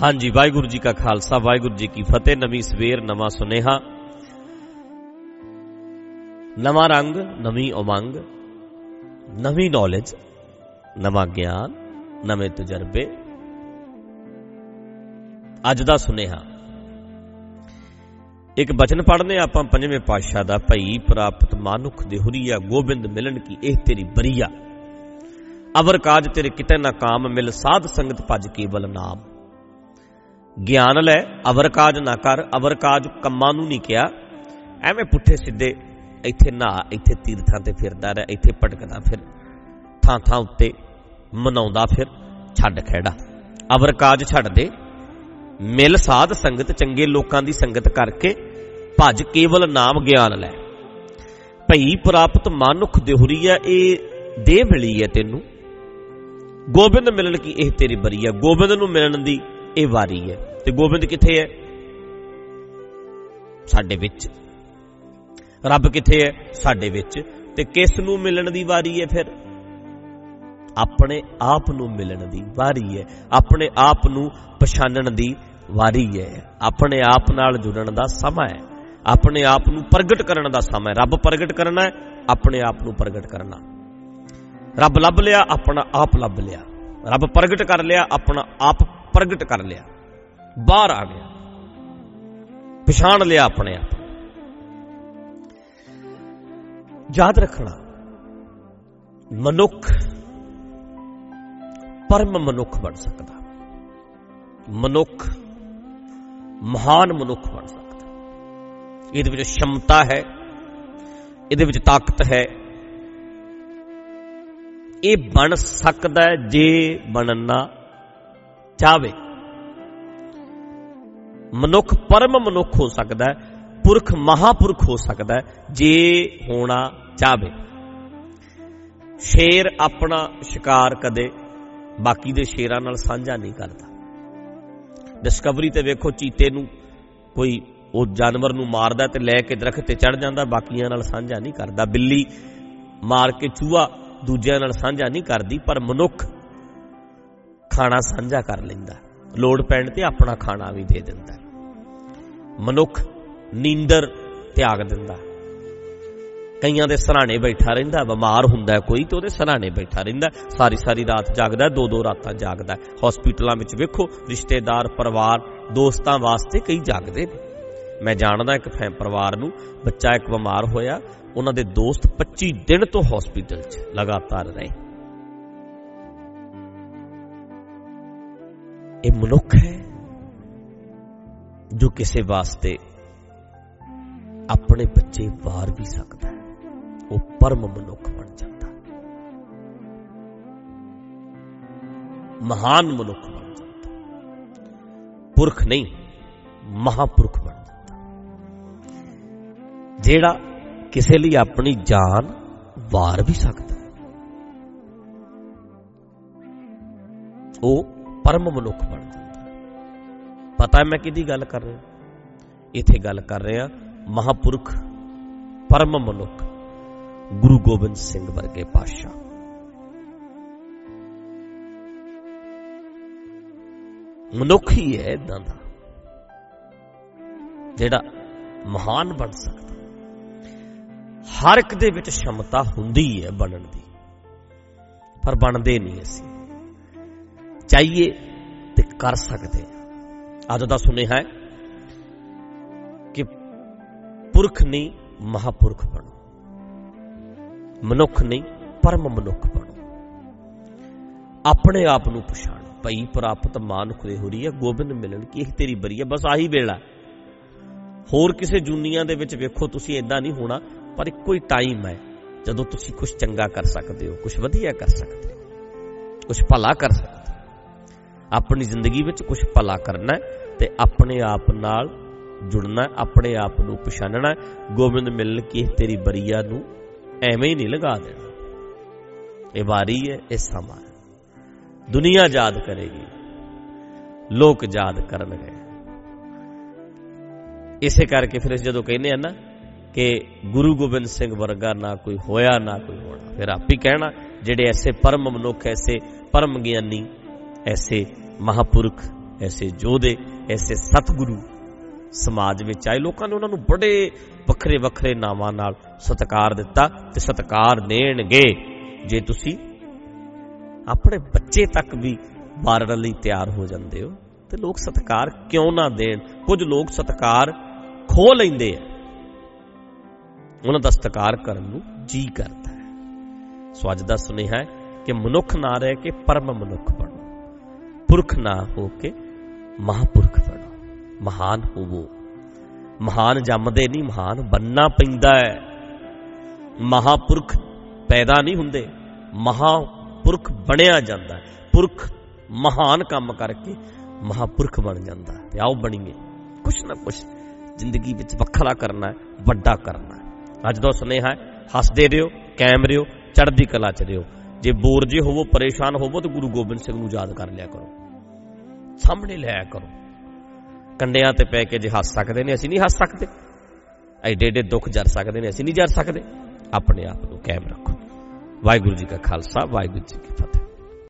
ਹਾਂਜੀ, ਵਾਹਿਗੁਰੂ ਜੀ ਕਾ ਖਾਲਸਾ, ਵਾਹਿਗੁਰੂ ਜੀ ਕੀ ਫਤਿਹ, ਨਵੀਂ ਸਵੇਰ, ਨਵਾਂ ਸੁਨੇਹਾ। ਨਵਾਂ ਰੰਗ, ਨਵੀਂ ਉਮੰਗ, ਨਵੀਂ ਨੌਲੇਜ ਨਵਾਂ ਗਿਆਨ, ਨਵੇਂ ਤਜਰਬੇ। ਅੱਜ ਦਾ ਸੁਨੇਹਾ। ਇੱਕ ਬਚਨ ਪੜ੍ਹਨੇ ਆਪਾਂ ਪੰਜਵੇਂ ਪਾਤਸ਼ਾਹ ਦਾ, ਭਈ ਪ੍ਰਾਪਤ ਮਾਨੁਖ ਦੇ ਹੁਰੀਆ ਗੋਬਿੰਦ ਮਿਲਣ ਕੀ ਇਹ ਤੇਰੀ ਬਰੀਆ ਅਵਰ ਕਾਜ ਤੇਰੇ ਕਿਤੇ ਨਾ ਕਾਮ, ਮਿਲ ਸਾਧ ਸੰਗਤ ਭਜ ਕੇਵਲ ਨਾਮ। ਗਿਆਨ ਲੈ, ਅਵਰ ਕਾਜ ਨਾ ਕਰ, ਅਵਰ ਕਾਜ ਕੰਮਾਂ ਨੂੰ ਨਹੀਂ ਕਿਹਾ। ਐਵੇਂ ਪੁੱਠੇ ਸਿੱਧੇ ਇੱਥੇ ਨਾ ਇੱਥੇ ਤੀਰਥਾਂ ਤੇ ਫਿਰਦਾ ਰਹਿ, ਇੱਥੇ ਭਟਕਦਾ ਫਿਰ ਥਾਂ ਥਾਂ ਉੱਤੇ ਮਨਾਉਂਦਾ ਫਿਰ, ਛੱਡ ਖੇੜਾ ਅਵਰ ਕਾਜ ਛੱਡ ਦੇ। ਮਿਲ ਸਾਧ ਸੰਗਤ, ਚੰਗੇ ਲੋਕਾਂ ਦੀ ਸੰਗਤ ਕਰਕੇ ਭਜ ਕੇਵਲ ਨਾਮ ਗਿਆਨ ਲੈ। ਭਈ ਪ੍ਰਾਪਤ ਮਾਨੁਖ ਦੇਹੁਰੀ ਹੈ ਇਹ ਦੇ ਮਿਲੀ ਹੈ ਤੈਨੂੰ। ਗੋਬਿੰਦ ਮਿਲਣ ਕੀ ਇਹ ਤੇਰੀ ਬਰੀ ਹੈ ਗੋਬਿੰਦ ਨੂੰ ਮਿਲਣ ਦੀ ਇਹ ਵਾਰੀ ਹੈ। ਤੇ ਗੋਬਿੰਦ ਕਿੱਥੇ ਹੈ? ਸਾਡੇ ਵਿੱਚ। ਰੱਬ ਕਿੱਥੇ ਹੈ? ਸਾਡੇ ਵਿੱਚ। ਤੇ ਕਿਸ ਨੂੰ ਮਿਲਣ ਦੀ ਵਾਰੀ ਹੈ ਫਿਰ? ਆਪਣੇ ਆਪ ਨੂੰ ਮਿਲਣ ਦੀ ਵਾਰੀ ਹੈ। ਆਪਣੇ ਆਪ ਨੂੰ ਪਛਾਣਨ ਦੀ ਵਾਰੀ ਹੈ। ਆਪਣੇ ਆਪ ਨਾਲ ਜੁੜਨ ਦਾ ਸਮਾਂ ਹੈ। ਆਪਣੇ ਆਪ ਨੂੰ ਪ੍ਰਗਟ ਕਰਨ ਦਾ ਸਮਾਂ ਹੈ। ਰੱਬ ਪ੍ਰਗਟ ਕਰਨਾ ਹੈ, ਆਪਣੇ ਆਪ ਨੂੰ ਪ੍ਰਗਟ ਕਰਨਾ। ਰੱਬ ਲੱਭ ਲਿਆ, ਆਪਣਾ ਆਪ ਲੱਭ ਲਿਆ। ਰੱਬ ਪ੍ਰਗਟ ਕਰ ਲਿਆ, ਆਪਣਾ ਆਪ ਪ੍ਰਗਟ ਕਰ ਲਿਆ। ਬਾਹਰ ਆ ਗਿਆ। ਪਛਾਣ ਲਿਆ ਆਪਣੇ ਆਪ। ਯਾਦ ਰੱਖਣਾ, ਮਨੁੱਖ ਪਰਮ ਮਨੁੱਖ ਬਣ ਸਕਦਾ। ਮਨੁੱਖ ਮਹਾਨ ਮਨੁੱਖ ਬਣ ਸਕਦਾ। ਇਹਦੇ ਵਿੱਚ ਸ਼ਮਤਾ ਹੈ, ਇਹਦੇ ਵਿੱਚ ਤਾਕਤ ਹੈ। ਇਹ ਬਣ ਸਕਦਾ ਹੈ ਜੇ ਬਣਨਾ ਚਾਵੇ ਮਨੁੱਖ ਪਰਮ ਮਨੁੱਖ ਹੋ ਸਕਦਾ ਹੈ, ਪੁਰਖ ਮਹਾਪੁਰਖ ਹੋ ਸਕਦਾ ਹੈ, ਜੇ ਹੋਣਾ ਚਾਵੇ ਸ਼ੇਰ ਆਪਣਾ ਸ਼ਿਕਾਰ ਕਦੇ, ਬਾਕੀ ਦੇ ਸ਼ੇਰਾਂ ਨਾਲ ਸਾਂਝਾ ਨਹੀਂ ਕਰਦਾ। ਡਿਸਕਵਰੀ ਤੇ ਵੇਖੋ, ਚੀਤੇ ਨੂੰ ਕੋਈ ਉਹ ਜਾਨਵਰ ਨੂੰ ਮਾਰਦਾ ਤੇ ਲੈ ਕੇ ਦਰਖਤ ਤੇ ਚੜ ਜਾਂਦਾ, ਬਾਕੀਆਂ ਨਾਲ ਸਾਂਝਾ ਨਹੀਂ ਕਰਦਾ। ਬਿੱਲੀ ਮਾਰ ਕੇ ਚੂਹਾ ਦੂਜਿਆਂ ਨਾਲ ਸਾਂਝਾ ਨਹੀਂ ਕਰਦੀ, ਪਰ ਮਨੁੱਖ ਖਾਣਾ ਸਾਂਝਾ ਕਰ ਲੈਂਦਾ। ਲੋੜ ਪੈਣ ਤੇ ਆਪਣਾ ਖਾਣਾ ਵੀ ਦੇ ਦਿੰਦਾ। ਮਨੁੱਖ ਨੀਂਦਰ ਤਿਆਗ ਦਿੰਦਾ। ਕਈਆਂ ਦੇ ਸਰਾਣੇ ਬੈਠਾ ਰਹਿੰਦਾ, ਬਿਮਾਰ ਹੁੰਦਾ ਕੋਈ ਤੇ ਉਹਦੇ ਸਰਾਣੇ ਬੈਠਾ ਰਹਿੰਦਾ। ਸਾਰੀ ਸਾਰੀ ਰਾਤ ਜਾਗਦਾ ਦੋ ਦੋ ਰਾਤਾਂ ਜਾਗਦਾ। ਹਸਪੀਟਲਾਂ ਵਿੱਚ ਵੇਖੋ, ਰਿਸ਼ਤੇਦਾਰ, ਪਰਿਵਾਰ, ਦੋਸਤਾਂ ਵਾਸਤੇ ਕਈ ਜਾਗਦੇ ਨੇ। ਮੈਂ ਜਾਣਦਾ ਇੱਕ ਫੈਮ ਪਰਿਵਾਰ ਨੂੰ, ਬੱਚਾ ਇੱਕ ਬਿਮਾਰ ਹੋਇਆ, ਉਹਨਾਂ ਦੇ ਦੋਸਤ 25 ਦਿਨ ਤੋਂ ਹਸਪੀਟਲ 'ਚ ਲਗਾਤਾਰ ਰਹੇ। ਇਹ ਮਨੁੱਖ ਹੈ ਜੋ ਕਿਸੇ ਵਾਸਤੇ ਆਪਣੇ ਬੱਚੇ ਵਾਰ ਵੀ ਸਕਦਾ ਹੈ। ਉਹ ਪਰਮ ਮਨੁੱਖ ਬਣ ਜਾਂਦਾ ਮਹਾਨ ਮਨੁੱਖ ਬਣ ਜਾਂਦਾ ਪੁਰਖ ਨਹੀਂ, ਮਹਾਪੁਰਖ ਬਣ ਜਾਂਦਾ ਜਿਹੜਾ ਕਿਸੇ ਲਈ ਆਪਣੀ ਜਾਨ ਵਾਰ ਵੀ ਸਕਦਾ ਉਹ ਪਰਮ ਮਨੁੱਖ ਬਣ ਜਾਂਦਾ ਪਤਾ ਮੈਂ ਕਿਹਦੀ ਗੱਲ ਕਰ ਰਿਹਾ? ਇੱਥੇ ਗੱਲ ਕਰ ਰਿਹਾ ਮਹਾਪੁਰਖ, ਪਰਮ ਮਨੁੱਖ, ਗੁਰੂ ਗੋਬਿੰਦ ਸਿੰਘ ਵਰਗੇ ਪਾਤਸ਼ਾਹ। ਮਨੁੱਖ ਹੀ ਹੈ ਇਦਾਂ ਦਾ, ਜਿਹੜਾ ਮਹਾਨ ਬਣ ਸਕਦਾ। ਹਰ ਇੱਕ ਦੇ ਵਿੱਚ ਸ਼ਮਤਾ ਹੁੰਦੀ ਹੈ ਬਣਨ ਦੀ, ਪਰ ਬਣਦੇ ਨਹੀਂ ਅਸੀਂ। ਚਾਹੀਏ ਤੇ ਕਰ ਸਕਦੇ ਅੱਜ ਦਾ ਸੁਨੇਹਾ ਹੈ ਕਿ ਪੁਰਖ ਨਹੀਂ, ਮਹਾਪੁਰਖ ਬਣੋ। ਮਨੁੱਖ ਨਹੀਂ, ਪਰਮ ਮਨੁੱਖ ਬਣੋ। ਆਪਣੇ ਆਪ ਨੂੰ ਪਛਾਣ। ਭਈ ਪ੍ਰਾਪਤ ਮਾਨੁਖ ਦੇ ਹੋਰੀ ਹੈ ਗੋਬਿੰਦ ਮਿਲਣ ਕੀ ਇਹ ਤੇਰੀ ਬਰੀ ਹੈ ਬਸ ਆਹੀ ਵੇਲਾ। ਹੋਰ ਕਿਸੇ ਜੁਨੀਆਂ ਦੇ ਵਿੱਚ ਵੇਖੋ, ਤੁਸੀਂ ਇਦਾਂ ਨਹੀਂ ਹੋਣਾ, ਪਰ ਇੱਕੋ ਹੀ ਟਾਈਮ ਹੈ, ਜਦੋਂ ਤੁਸੀਂ ਕੁਝ ਚੰਗਾ ਕਰ ਸਕਦੇ ਹੋ ਕੁਝ ਵਧੀਆ ਕਰ ਸਕਦੇ ਹੋ ਕੁਝ ਭਲਾ ਕਰ ਸਕਦੇ ਆਪਣੀ ਜ਼ਿੰਦਗੀ ਵਿੱਚ ਕੁਝ ਭਲਾ ਕਰਨਾ ਤੇ ਆਪਣੇ ਆਪ ਨਾਲ ਜੁੜਨਾ ਆਪਣੇ ਆਪ ਨੂੰ ਪਛਾਣਨਾ ਗੋਬਿੰਦ ਮਿਲਣ ਕੀ ਤੇਰੀ ਬਰੀਆ ਨੂੰ ਐਵੇਂ ਹੀ ਨਹੀਂ ਲਗਾ ਦੇਣਾ। ਇਹ ਵਾਰੀ ਹੈ, ਇਹ ਸਮਾਂ ਹੈ। ਦੁਨੀਆ ਯਾਦ ਕਰੇਗੀ, ਲੋਕ ਯਾਦ ਕਰਨਗੇ। ਇਸੇ ਕਰਕੇ ਫਿਰ ਜਦੋਂ ਕਹਿੰਦੇ ਆ ਨਾ ਕਿ ਗੁਰੂ ਗੋਬਿੰਦ ਸਿੰਘ ਵਰਗਾ ਨਾ ਕੋਈ ਹੋਇਆ, ਨਾ ਕੋਈ ਹੋਣਾ। ਫਿਰ ਆਪ ਹੀ ਕਹਿਣਾ, ਜਿਹੜੇ ਐਸੇ ਪਰਮ ਮਨੁੱਖ, ਐਸੇ ਪਰਮ ਗਿਆਨੀ, ਐਸੇ ਮਹਾਪੁਰਖ, ਐਸੇ ਯੋਧੇ, ਐਸੇ ਸਤਿਗੁਰੂ ਸਮਾਜ ਵਿੱਚ ਆਏ। ਲੋਕਾਂ ਨੇ ਉਹਨਾਂ ਨੂੰ ਬੜੇ ਵੱਖਰੇ ਵੱਖਰੇ ਨਾਵਾਂ ਨਾਲ ਸਤਿਕਾਰ ਦਿੱਤਾ ਤੇ ਸਤਿਕਾਰ ਦੇਣਗੇ। ਜੇ ਤੁਸੀਂ ਆਪਣੇ ਬੱਚੇ ਤੱਕ ਵੀ ਮਾਰਨ ਲਈ ਤਿਆਰ ਹੋ ਜਾਂਦੇ ਹੋ, ਤੇ ਲੋਕ ਸਤਿਕਾਰ ਕਿਉਂ ਨਾ ਦੇਣ? ਕੁਝ ਲੋਕ ਸਤਿਕਾਰ ਖੋ ਲੈਂਦੇ ਆ। ਉਹਨਾਂ ਦਾ ਸਤਿਕਾਰ ਕਰਨ ਨੂੰ ਜੀ ਕਰਦਾ ਹੈ। ਸੋ ਅੱਜ ਦਾ ਸੁਨੇਹਾ ਹੈ ਕਿ ਮਨੁੱਖ ਨਾ ਰਹਿ ਕੇ ਪਰਮ ਮਨੁੱਖ ਬਣੋ। ਪੁਰਖ ਨਾ ਹੋ ਕੇ ਮਹਾਪੁਰਖ ਬਣੋ। ਮਹਾਨ ਹੋਵੋ। ਮਹਾਨ ਜੰਮਦੇ ਨਹੀਂ, ਮਹਾਨ ਬੰਨਾ ਪੈਂਦਾ ਹੈ। ਮਹਾਪੁਰਖ ਪੈਦਾ ਨਹੀਂ ਹੁੰਦੇ, ਮਹਾਪੁਰਖ ਬਣਿਆ ਜਾਂਦਾ ਹੈ। ਪੁਰਖ ਮਹਾਨ ਕੰਮ ਕਰਕੇ ਮਹਾਪੁਰਖ ਬਣ ਜਾਂਦਾ ਤੇ ਆਓ ਬਣੀਏ। ਕੁਛ ਨਾ ਕੁਛ ਜ਼ਿੰਦਗੀ ਵਿੱਚ ਵੱਖਰਾ ਕਰਨਾ ਹੈ, ਵੱਡਾ ਕਰਨਾ ਹੈ। ਅੱਜ ਦਾ ਸੁਨੇਹਾ ਹੈ, ਹੱਸਦੇ ਰਹੋ ਕਾਇਮ ਰਹੋ, ਚੜ੍ਹਦੀ ਕਲਾ ਚ ਰਹੋ। ਜੇ ਬੋਰ ਜੇ ਹੋਵੋ, ਪਰੇਸ਼ਾਨ ਹੋਵੋ, ਤਾਂ ਗੁਰੂ ਗੋਬਿੰਦ ਸਿੰਘ ਨੂੰ ਯਾਦ ਕਰ ਲਿਆ ਕਰੋ। ਸਾਹਮਣੇ ਲਿਆਇਆ ਕਰੋ। ਕੰਡਿਆਂ ਤੇ ਪੈ ਕੇ ਜੇ ਹੱਸ ਸਕਦੇ ਨੇ, ਅਸੀਂ ਨਹੀਂ ਹੱਸ ਸਕਦੇ। ਐਡੇ ਐਡੇ ਦੁੱਖ ਜਰ ਸਕਦੇ ਨੇ, ਅਸੀਂ ਨਹੀਂ ਜਰ ਸਕਦੇ। ਆਪਣੇ ਆਪ ਨੂੰ ਕਾਇਮ ਰੱਖੋ। ਵਾਹਿਗੁਰੂ ਜੀ ਕਾ ਖਾਲਸਾ, ਵਾਹਿਗੁਰੂ ਜੀ ਕੀ ਫਤਿਹ।